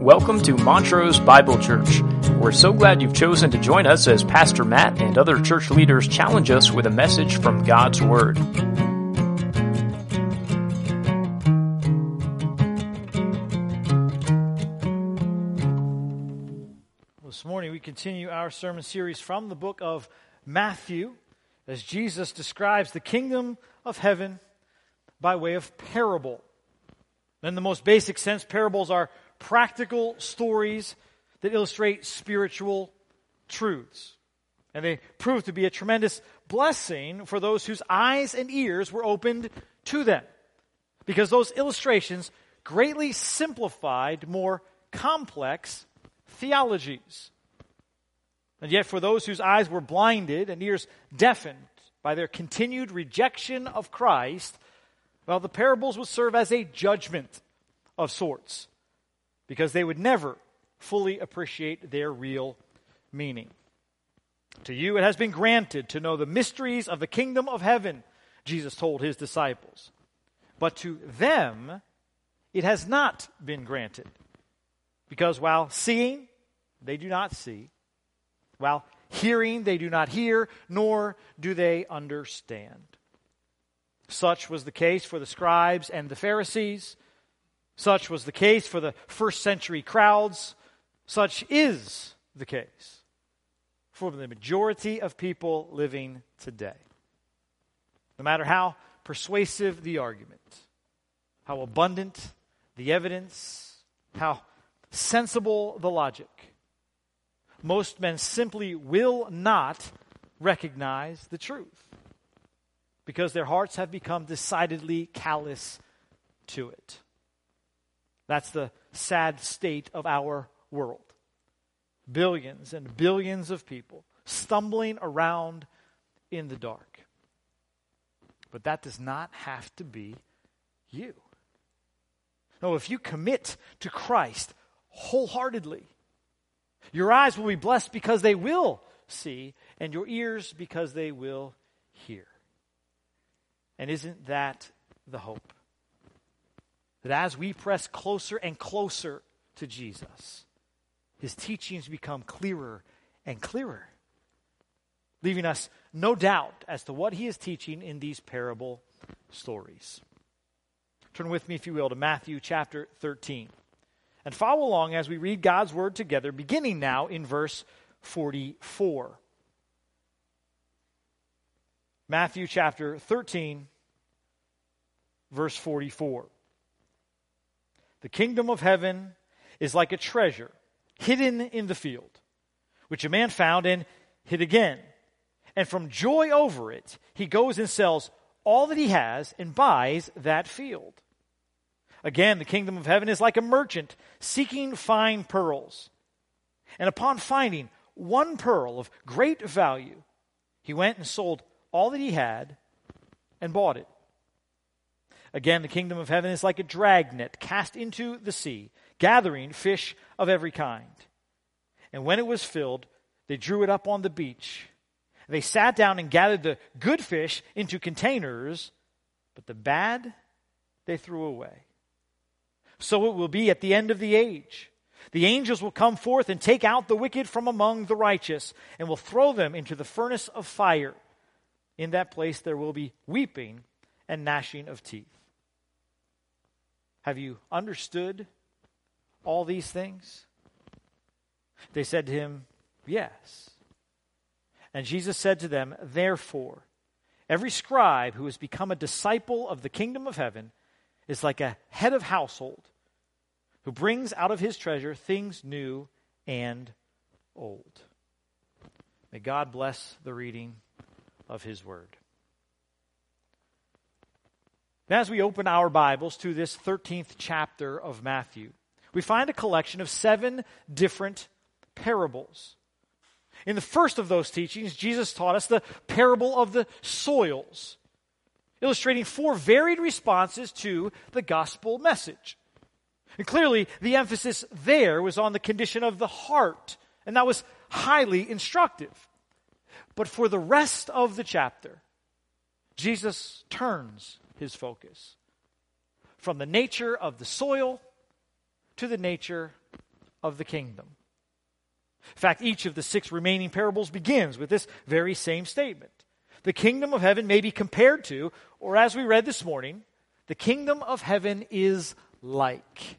Welcome to Montrose Bible Church. We're so glad you've chosen to join us as Pastor Matt and other church leaders challenge us with a message from God's Word. This morning we continue our sermon series from the book of Matthew as Jesus describes the kingdom of heaven by way of parable. In the most basic sense, parables are practical stories that illustrate spiritual truths. And they proved to be a tremendous blessing for those whose eyes and ears were opened to them. Because those illustrations greatly simplified more complex theologies. And yet, for those whose eyes were blinded and ears deafened by their continued rejection of Christ, well, the parables would serve as a judgment of sorts because they would never fully appreciate their real meaning. To you it has been granted to know the mysteries of the kingdom of heaven, Jesus told his disciples. But to them it has not been granted. Because while seeing, they do not see. While hearing, they do not hear, nor do they understand. Such was the case for the scribes and the Pharisees. Such was the case for the first century crowds. Such is the case for the majority of people living today. No matter how persuasive the argument, how abundant the evidence, how sensible the logic, most men simply will not recognize the truth because their hearts have become decidedly callous to it. That's the sad state of our world. Billions and billions of people stumbling around in the dark. But that does not have to be you. No, if you commit to Christ wholeheartedly, your eyes will be blessed because they will see, and your ears because they will hear. And isn't that the hope? That as we press closer and closer to Jesus, his teachings become clearer and clearer, leaving us no doubt as to what he is teaching in these parable stories. Turn with me, if you will, to Matthew chapter 13 and follow along as we read God's word together, beginning now in verse 44. Matthew chapter 13, verse 44. The kingdom of heaven is like a treasure hidden in the field, which a man found and hid again. And from joy over it, he goes and sells all that he has and buys that field. Again, the kingdom of heaven is like a merchant seeking fine pearls. And upon finding one pearl of great value, he went and sold all that he had and bought it. Again, the kingdom of heaven is like a dragnet cast into the sea, gathering fish of every kind. And when it was filled, they drew it up on the beach. They sat down and gathered the good fish into containers, but the bad they threw away. So it will be at the end of the age. The angels will come forth and take out the wicked from among the righteous and will throw them into the furnace of fire. In that place there will be weeping and gnashing of teeth. Have you understood all these things? They said to him, Yes. And Jesus said to them, Therefore, every scribe who has become a disciple of the kingdom of heaven is like a head of household who brings out of his treasure things new and old. May God bless the reading of his word. As we open our Bibles to this 13th chapter of Matthew, we find a collection of seven different parables. In the first of those teachings, Jesus taught us the parable of the soils, illustrating four varied responses to the gospel message. And clearly, the emphasis there was on the condition of the heart, and that was highly instructive. But for the rest of the chapter, Jesus turns his focus from the nature of the soil to the nature of the kingdom. In fact, each of the six remaining parables begins with this very same statement. The kingdom of heaven may be compared to, or as we read this morning, the kingdom of heaven is like.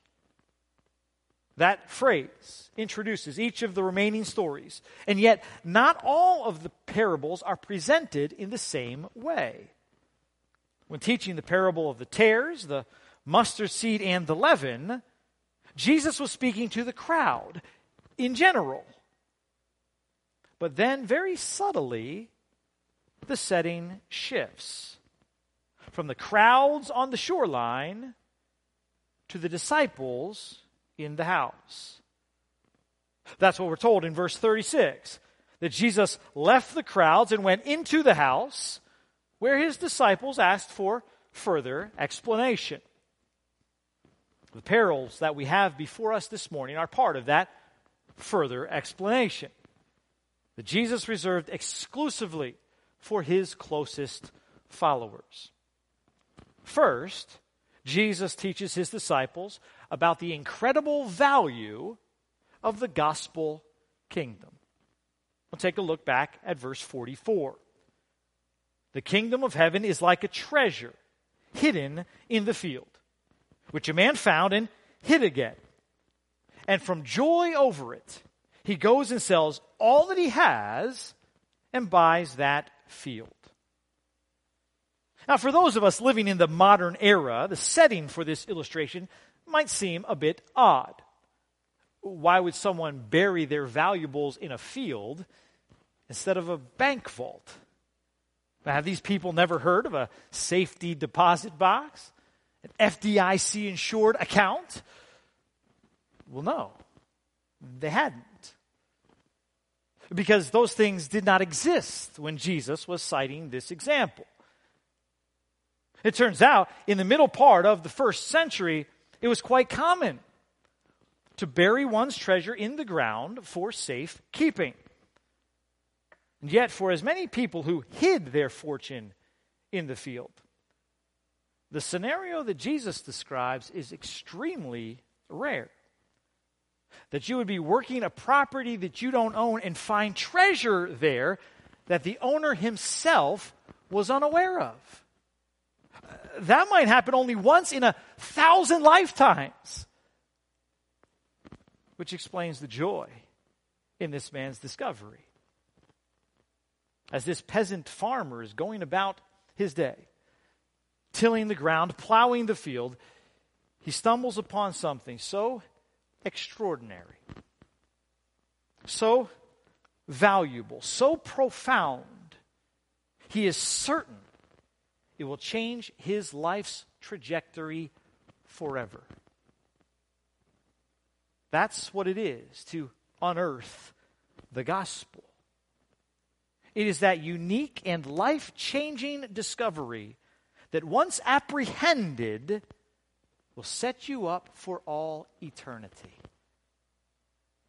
That phrase introduces each of the remaining stories, and yet not all of the parables are presented in the same way. When teaching the parable of the tares, the mustard seed, and the leaven, Jesus was speaking to the crowd in general. But then, very subtly, the setting shifts from the crowds on the shoreline to the disciples in the house. That's what we're told in verse 36 that Jesus left the crowds and went into the house where his disciples asked for further explanation. The perils that we have before us this morning are part of that further explanation that Jesus reserved exclusively for his closest followers. First, Jesus teaches his disciples about the incredible value of the gospel kingdom. We'll take a look back at verse 44. The kingdom of heaven is like a treasure hidden in the field, which a man found and hid again. And from joy over it, he goes and sells all that he has and buys that field. Now, for those of us living in the modern era, the setting for this illustration might seem a bit odd. Why would someone bury their valuables in a field instead of a bank vault? Have these people never heard of a safety deposit box? An FDIC insured account? Well, no, they hadn't because those things did not exist when Jesus was citing this example. It turns out, in the middle part of the first century, it was quite common to bury one's treasure in the ground for safe keeping. And yet, for as many people who hid their fortune in the field, the scenario that Jesus describes is extremely rare that you would be working a property that you don't own and find treasure there that the owner himself was unaware of. That might happen only once in a thousand lifetimes, which explains the joy in this man's discovery. As this peasant farmer is going about his day, tilling the ground, plowing the field, he stumbles upon something so extraordinary, so valuable, so profound, he is certain it will change his life's trajectory forever. That's what it is to unearth the gospel. It is that unique and life changing discovery that once apprehended, will set you up for all eternity.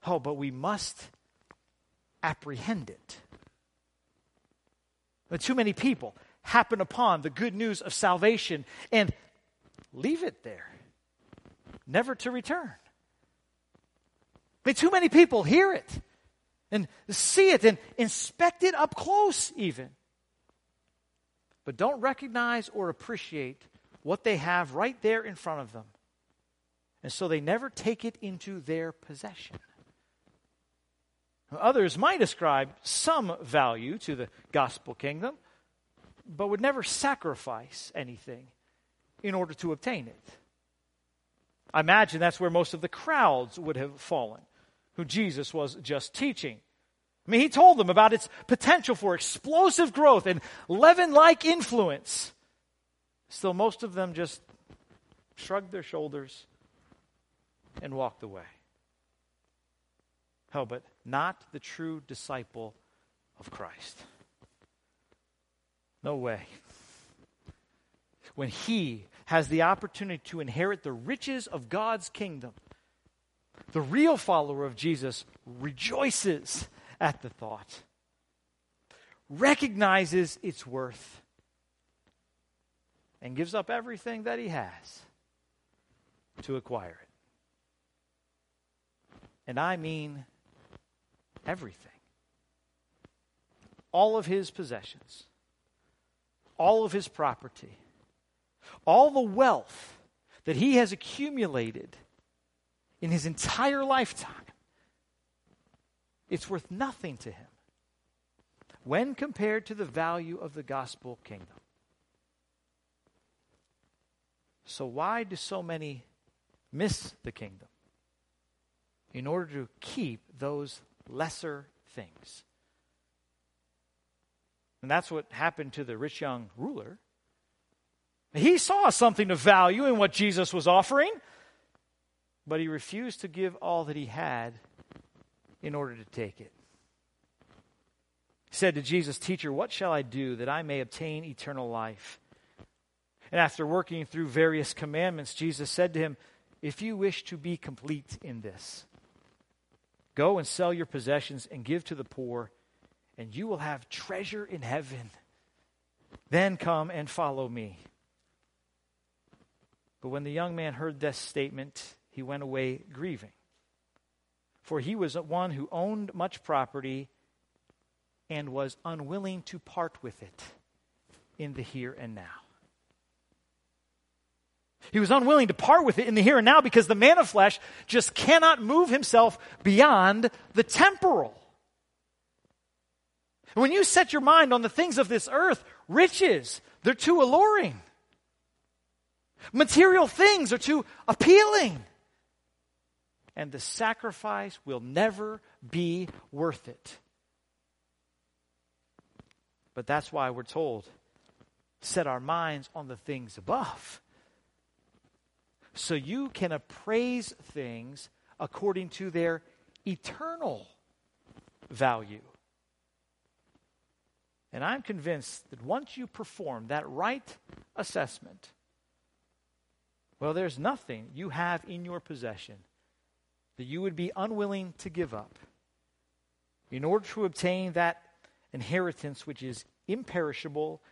Oh, but we must apprehend it. But too many people happen upon the good news of salvation and leave it there, never to return. Mean, too many people hear it and see it and inspect it up close, even, but don't recognize or appreciate what they have right there in front of them. And so they never take it into their possession. Others might ascribe some value to the gospel kingdom, but would never sacrifice anything in order to obtain it. I imagine that's where most of the crowds would have fallen, who Jesus was just teaching. I mean, he told them about its potential for explosive growth and leaven like influence. Still, most of them just shrugged their shoulders and walked away. Oh, but not the true disciple of Christ. No way. When he has the opportunity to inherit the riches of God's kingdom, the real follower of Jesus rejoices at the thought, recognizes its worth, and gives up everything that he has to acquire it. And I mean everything. All of his possessions, all of his property, all the wealth that he has accumulated in his entire lifetime, it's worth nothing to him when compared to the value of the gospel kingdom. So, why do so many miss the kingdom? In order to keep those lesser things. And that's what happened to the rich young ruler. He saw something of value in what Jesus was offering, but he refused to give all that he had in order to take it. He said to Jesus, Teacher, what shall I do that I may obtain eternal life? And after working through various commandments, Jesus said to him, If you wish to be complete in this, go and sell your possessions and give to the poor, and you will have treasure in heaven. Then come and follow me. But when the young man heard this statement, he went away grieving. For he was one who owned much property and was unwilling to part with it in the here and now. He was unwilling to part with it in the here and now because the man of flesh just cannot move himself beyond the temporal. When you set your mind on the things of this earth, riches, they're too alluring. Material things are too appealing. And the sacrifice will never be worth it. But that's why we're told set our minds on the things above. So you can appraise things according to their eternal value. And I'm convinced that once you perform that right assessment, well, there's nothing you have in your possession that you would be unwilling to give up in order to obtain that inheritance which is imperishable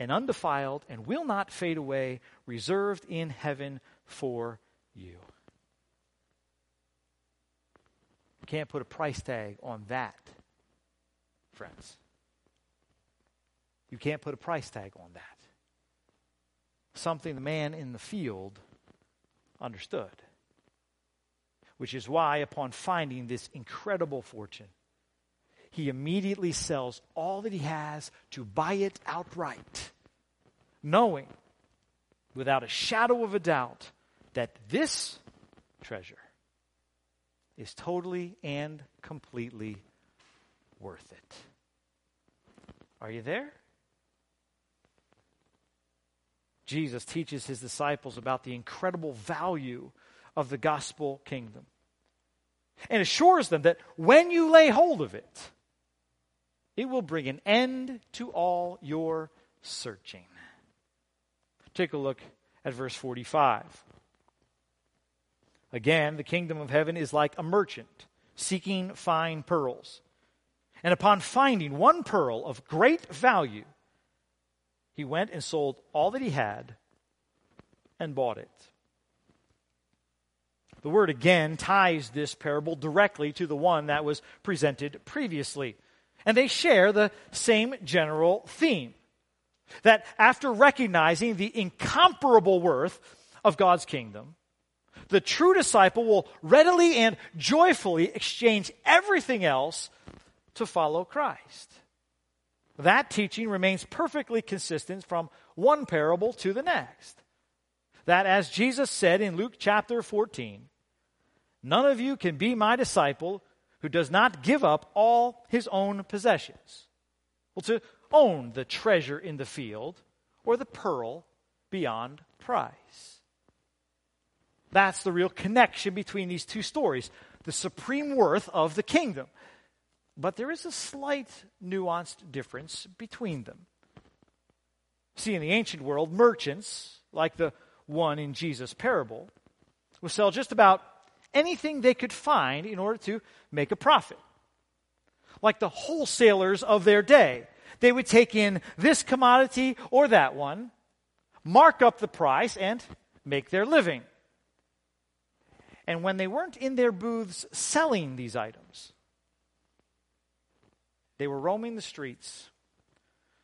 and undefiled and will not fade away, reserved in heaven for you. You can't put a price tag on that, friends. You can't put a price tag on that. Something the man in the field understood. Which is why, upon finding this incredible fortune, he immediately sells all that he has to buy it outright, knowing without a shadow of a doubt that this treasure is totally and completely worth it. Are you there? Jesus teaches his disciples about the incredible value of the gospel kingdom and assures them that when you lay hold of it, it will bring an end to all your searching. Take a look at verse 45. Again, the kingdom of heaven is like a merchant seeking fine pearls. And upon finding one pearl of great value, he went and sold all that he had and bought it. The word again ties this parable directly to the one that was presented previously. And they share the same general theme that after recognizing the incomparable worth of God's kingdom, the true disciple will readily and joyfully exchange everything else to follow Christ. That teaching remains perfectly consistent from one parable to the next. That, as Jesus said in Luke chapter 14, none of you can be my disciple who does not give up all his own possessions. Well, to own the treasure in the field or the pearl beyond price. That's the real connection between these two stories the supreme worth of the kingdom. But there is a slight nuanced difference between them. See, in the ancient world, merchants, like the one in Jesus' parable, would sell just about anything they could find in order to make a profit. Like the wholesalers of their day, they would take in this commodity or that one, mark up the price, and make their living. And when they weren't in their booths selling these items, they were roaming the streets,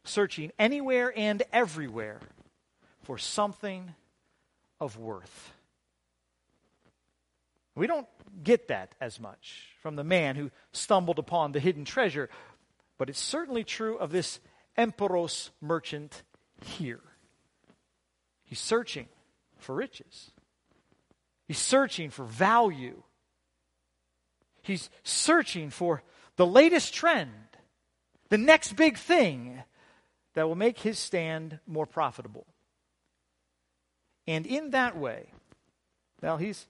searching anywhere and everywhere for something of worth. We don't get that as much from the man who stumbled upon the hidden treasure, but it's certainly true of this emporos merchant here. He's searching for riches. He's searching for value. He's searching for the latest trend, the next big thing that will make his stand more profitable. And in that way, now he's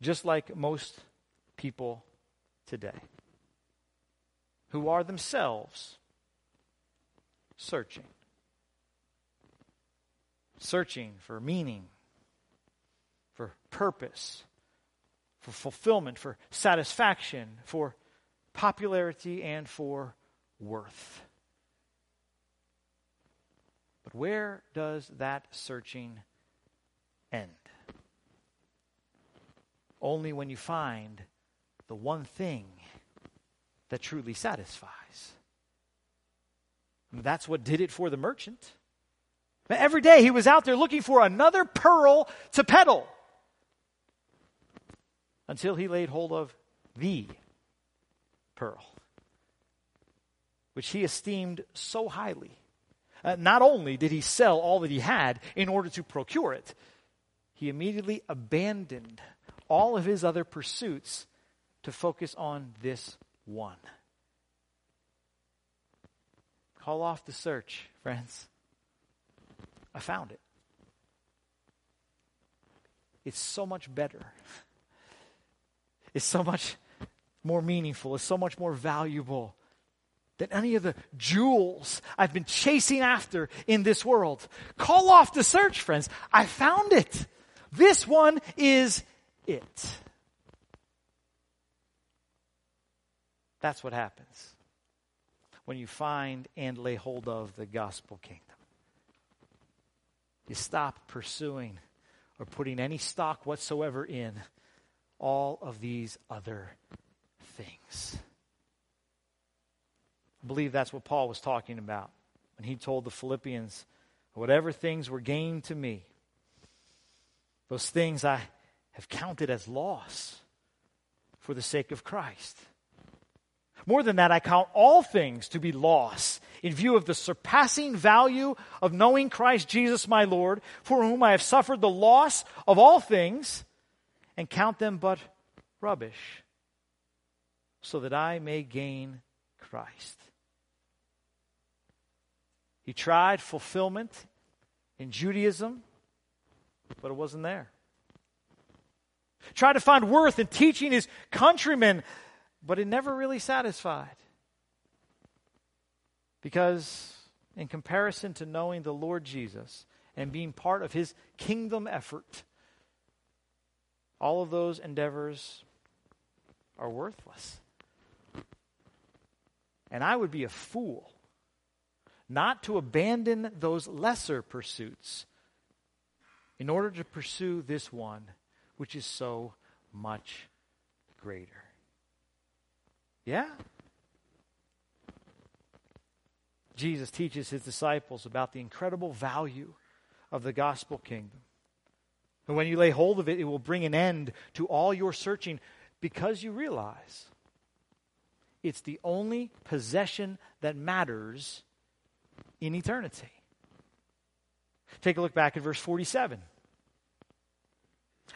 just like most people today who are themselves searching. Searching for meaning, for purpose, for fulfillment, for satisfaction, for popularity, and for worth. But where does that searching end? Only when you find the one thing that truly satisfies. And that's what did it for the merchant. Every day he was out there looking for another pearl to peddle until he laid hold of the pearl, which he esteemed so highly. Uh, not only did he sell all that he had in order to procure it, he immediately abandoned all of his other pursuits to focus on this one. Call off the search, friends. I found it. It's so much better. It's so much more meaningful. It's so much more valuable than any of the jewels I've been chasing after in this world. Call off the search, friends. I found it. This one is it. That's what happens when you find and lay hold of the gospel kingdom. You stop pursuing or putting any stock whatsoever in all of these other things. I believe that's what Paul was talking about when he told the Philippians, Whatever things were gained to me, those things I have counted as loss for the sake of Christ. More than that, I count all things to be loss in view of the surpassing value of knowing Christ Jesus my Lord, for whom I have suffered the loss of all things, and count them but rubbish, so that I may gain Christ. He tried fulfillment in Judaism, but it wasn't there. Tried to find worth in teaching his countrymen but it never really satisfied. Because, in comparison to knowing the Lord Jesus and being part of his kingdom effort, all of those endeavors are worthless. And I would be a fool not to abandon those lesser pursuits in order to pursue this one, which is so much greater. Yeah? Jesus teaches his disciples about the incredible value of the gospel kingdom. And when you lay hold of it, it will bring an end to all your searching because you realize it's the only possession that matters in eternity. Take a look back at verse 47.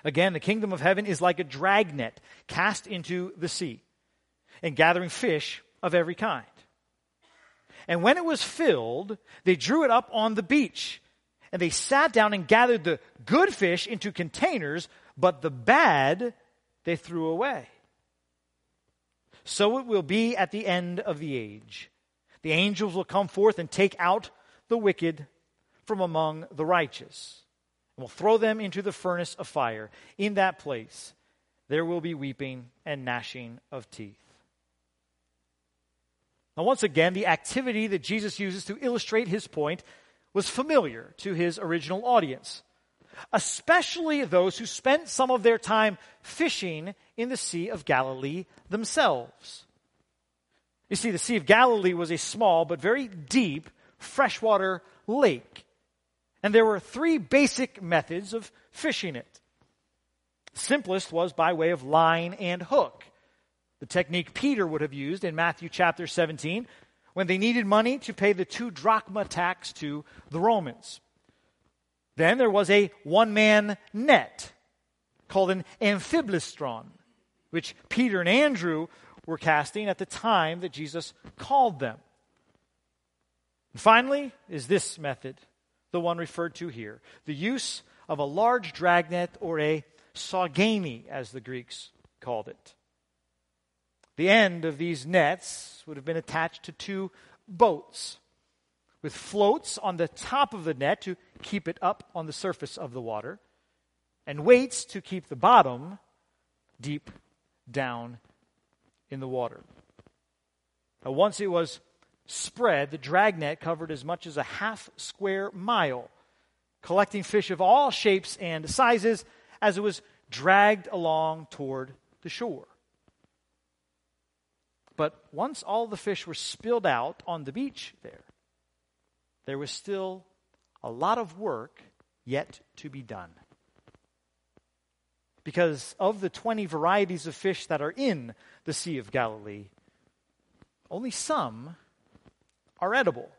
Again, the kingdom of heaven is like a dragnet cast into the sea and gathering fish of every kind. And when it was filled, they drew it up on the beach. And they sat down and gathered the good fish into containers, but the bad they threw away. So it will be at the end of the age. The angels will come forth and take out the wicked from among the righteous, will throw them into the furnace of fire. In that place there will be weeping and gnashing of teeth. Now, once again, the activity that Jesus uses to illustrate his point was familiar to his original audience. especially those who spent some of their time fishing in the Sea of Galilee themselves. You see, the Sea of Galilee was a small but very deep freshwater lake. And there were three basic methods of fishing it. Simplest was by way of line and hook. The technique Peter would have used in Matthew chapter 17 when they needed money to pay the two drachma tax to the Romans. Then there was a one man net called an amphiblestron, which Peter and Andrew were casting at the time that Jesus called them. And finally, is this method, the one referred to here the use of a large dragnet or a saugani, as the Greeks called it. The end of these nets would have been attached to two boats with floats on the top of the net to keep it up on the surface of the water, and weights to keep the bottom deep down in the water. Now, once it was spread, the dragnet covered as much as a half square mile, collecting fish of all shapes and sizes as it was dragged along toward the shore. But once all the fish were spilled out on the beach there, there was still a lot of work yet to be done. Because of the 20 varieties of fish that are in the Sea of Galilee, only some are edible.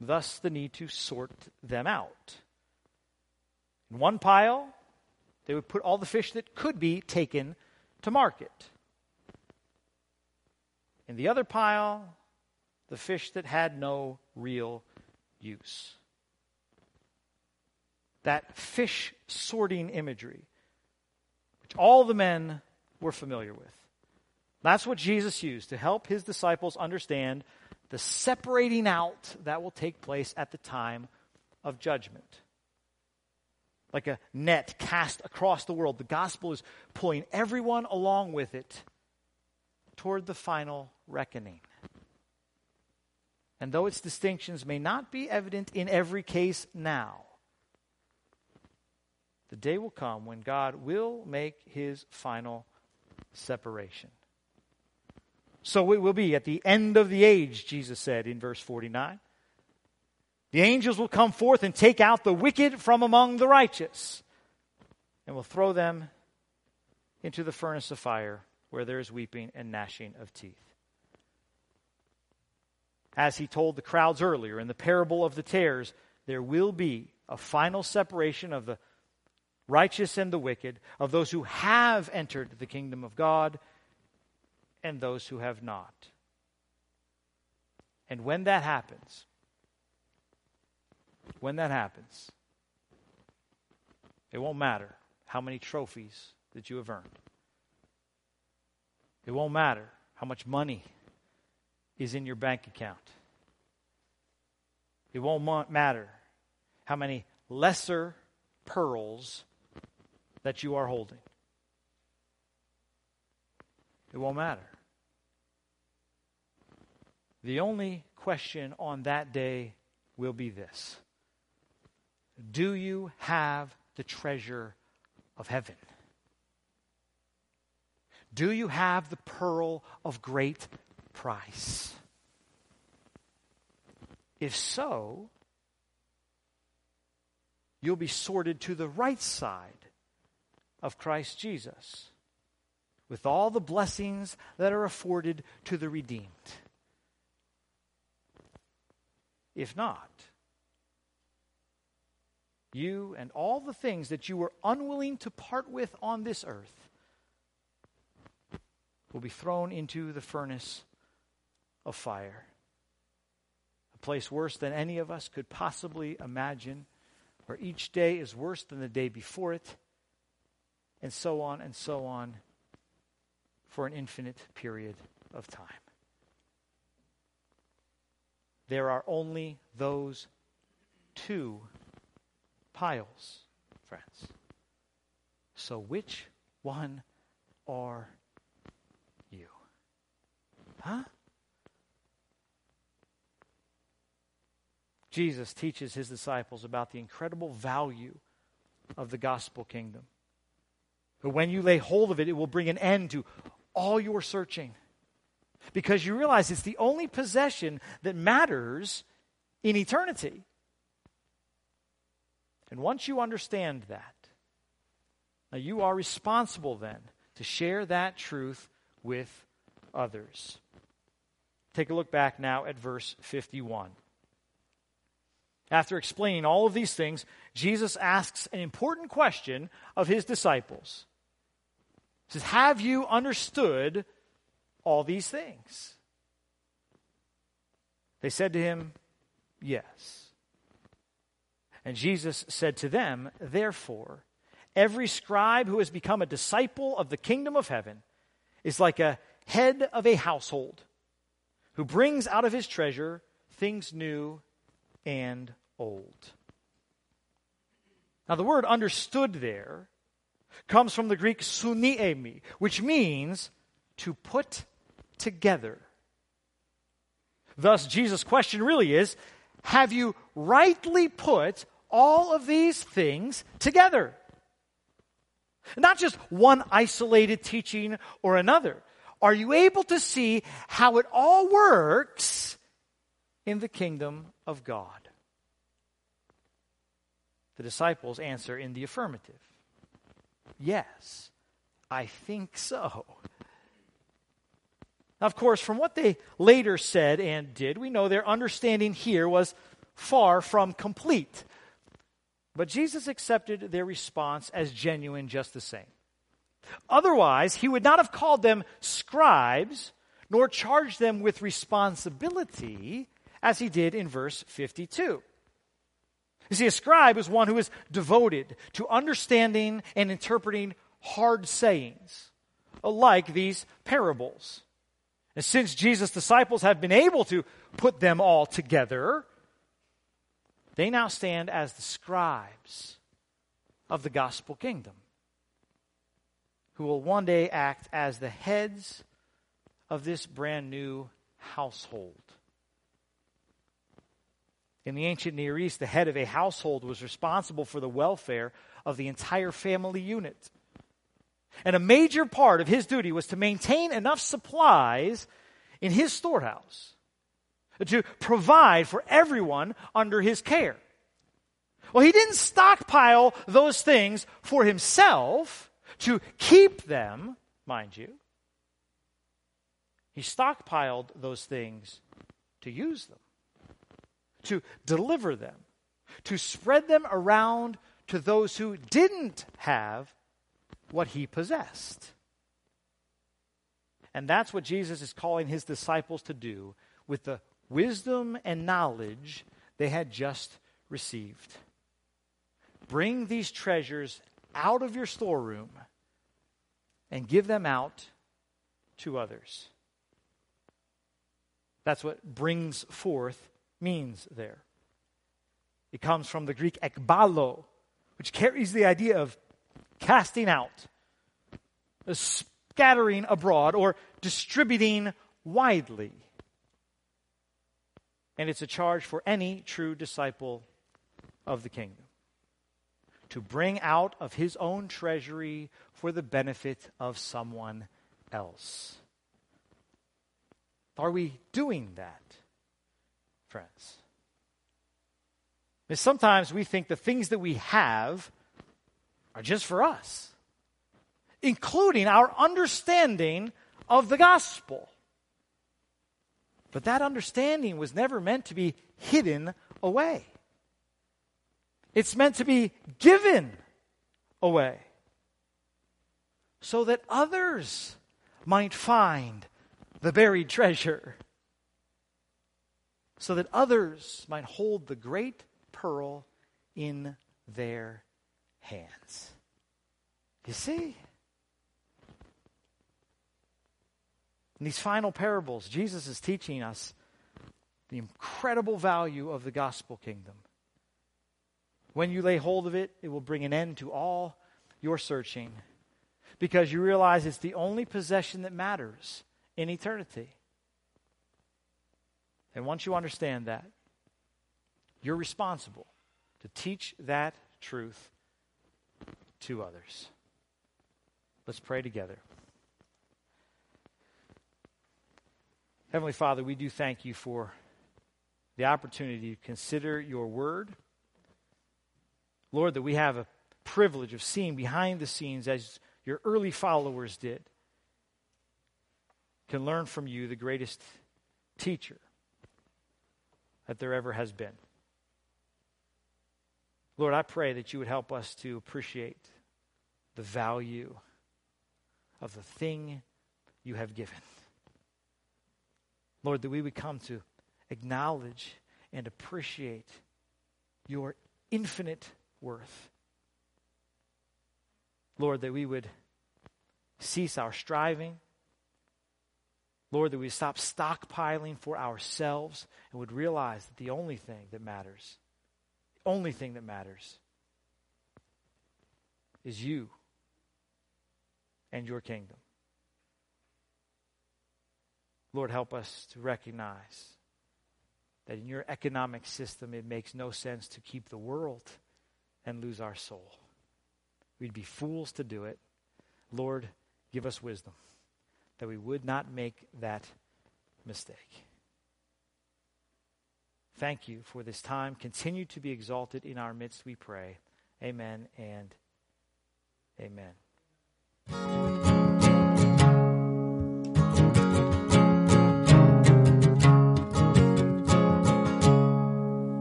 Thus, the need to sort them out. In one pile, they would put all the fish that could be taken to market. In the other pile, the fish that had no real use. That fish sorting imagery, which all the men were familiar with. That's what Jesus used to help his disciples understand the separating out that will take place at the time of judgment. Like a net cast across the world, the gospel is pulling everyone along with it toward the final reckoning. And though its distinctions may not be evident in every case now, the day will come when God will make his final separation. So it will be at the end of the age, Jesus said in verse 49. The angels will come forth and take out the wicked from among the righteous and will throw them into the furnace of fire where there is weeping and gnashing of teeth as he told the crowds earlier in the parable of the tares, there will be a final separation of the righteous and the wicked, of those who have entered the kingdom of God and those who have not. And when that happens, when that happens, it won't matter how many trophies that you have earned. It won't matter how much money is in your bank account. It won't matter how many lesser pearls that you are holding. It won't matter. The only question on that day will be this Do you have the treasure of heaven? Do you have the pearl of great price? If so, you'll be sorted to the right side of Christ Jesus with all the blessings that are afforded to the redeemed. If not, you and all the things that you were unwilling to part with on this earth will be thrown into the furnace of fire. A place worse than any of us could possibly imagine, where each day is worse than the day before it, and so on and so on for an infinite period of time. There are only those two piles, friends. So which one are you? Huh? Jesus teaches his disciples about the incredible value of the gospel kingdom. But when you lay hold of it, it will bring an end to all your searching. Because you realize it's the only possession that matters in eternity. And once you understand that, now you are responsible then to share that truth with others. Take a look back now at verse 51. After explaining all of these things, Jesus asks an important question of his disciples. He says, Have you understood all these things? They said to him, Yes. And Jesus said to them, Therefore, every scribe who has become a disciple of the kingdom of heaven is like a head of a household who brings out of his treasure things new and old. Now, the word understood there comes from the Greek suniemi, which means to put together. Thus, Jesus' question really is Have you rightly put all of these things together? Not just one isolated teaching or another. Are you able to see how it all works in the kingdom of God? The disciples answer in the affirmative. Yes, I think so. Now, of course, from what they later said and did, we know their understanding here was far from complete. But Jesus accepted their response as genuine just the same. Otherwise, he would not have called them scribes, nor charged them with responsibility, as he did in verse 52. You see, a scribe is one who is devoted to understanding and interpreting hard sayings, like these parables. And since Jesus' disciples have been able to put them all together, they now stand as the scribes of the gospel kingdom, who will one day act as the heads of this brand new household. In the ancient Near East, the head of a household was responsible for the welfare of the entire family unit. And a major part of his duty was to maintain enough supplies in his storehouse to provide for everyone under his care. Well, he didn't stockpile those things for himself to keep them, mind you. He stockpiled those things to use them to deliver them, to spread them around to those who didn't have what he possessed. And that's what Jesus is calling his disciples to do with the wisdom and knowledge they had just received. Bring these treasures out of your storeroom and give them out to others. That's what brings forth means there. It comes from the Greek ekbalo, which carries the idea of casting out, uh, scattering abroad, or distributing widely. And it's a charge for any true disciple of the kingdom to bring out of his own treasury for the benefit of someone else. Are we doing that? friends. Sometimes we think the things that we have are just for us, including our understanding of the gospel. But that understanding was never meant to be hidden away. It's meant to be given away so that others might find the buried treasure so that others might hold the great pearl in their hands. You see? In these final parables, Jesus is teaching us the incredible value of the gospel kingdom. When you lay hold of it, it will bring an end to all your searching because you realize it's the only possession that matters in eternity. And once you understand that, you're responsible to teach that truth to others. Let's pray together. Heavenly Father, we do thank you for the opportunity to consider your word. Lord, that we have a privilege of seeing behind the scenes as your early followers did, can learn from you, the greatest teacher that there ever has been. Lord, I pray that you would help us to appreciate the value of the thing you have given. Lord, that we would come to acknowledge and appreciate your infinite worth. Lord, that we would cease our striving. Lord, that we stop stockpiling for ourselves and would realize that the only thing that matters, only thing that matters is you and your kingdom. Lord, help us to recognize that in your economic system, it makes no sense to keep the world and lose our soul. We'd be fools to do it. Lord, give us wisdom that we would not make that mistake. Thank you for this time. Continue to be exalted in our midst, we pray. Amen and amen.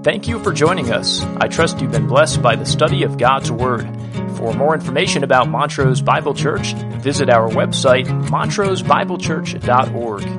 Thank you for joining us. I trust you've been blessed by the study of God's Word. For more information about Montrose Bible Church, visit our website, montrosebiblechurch.org.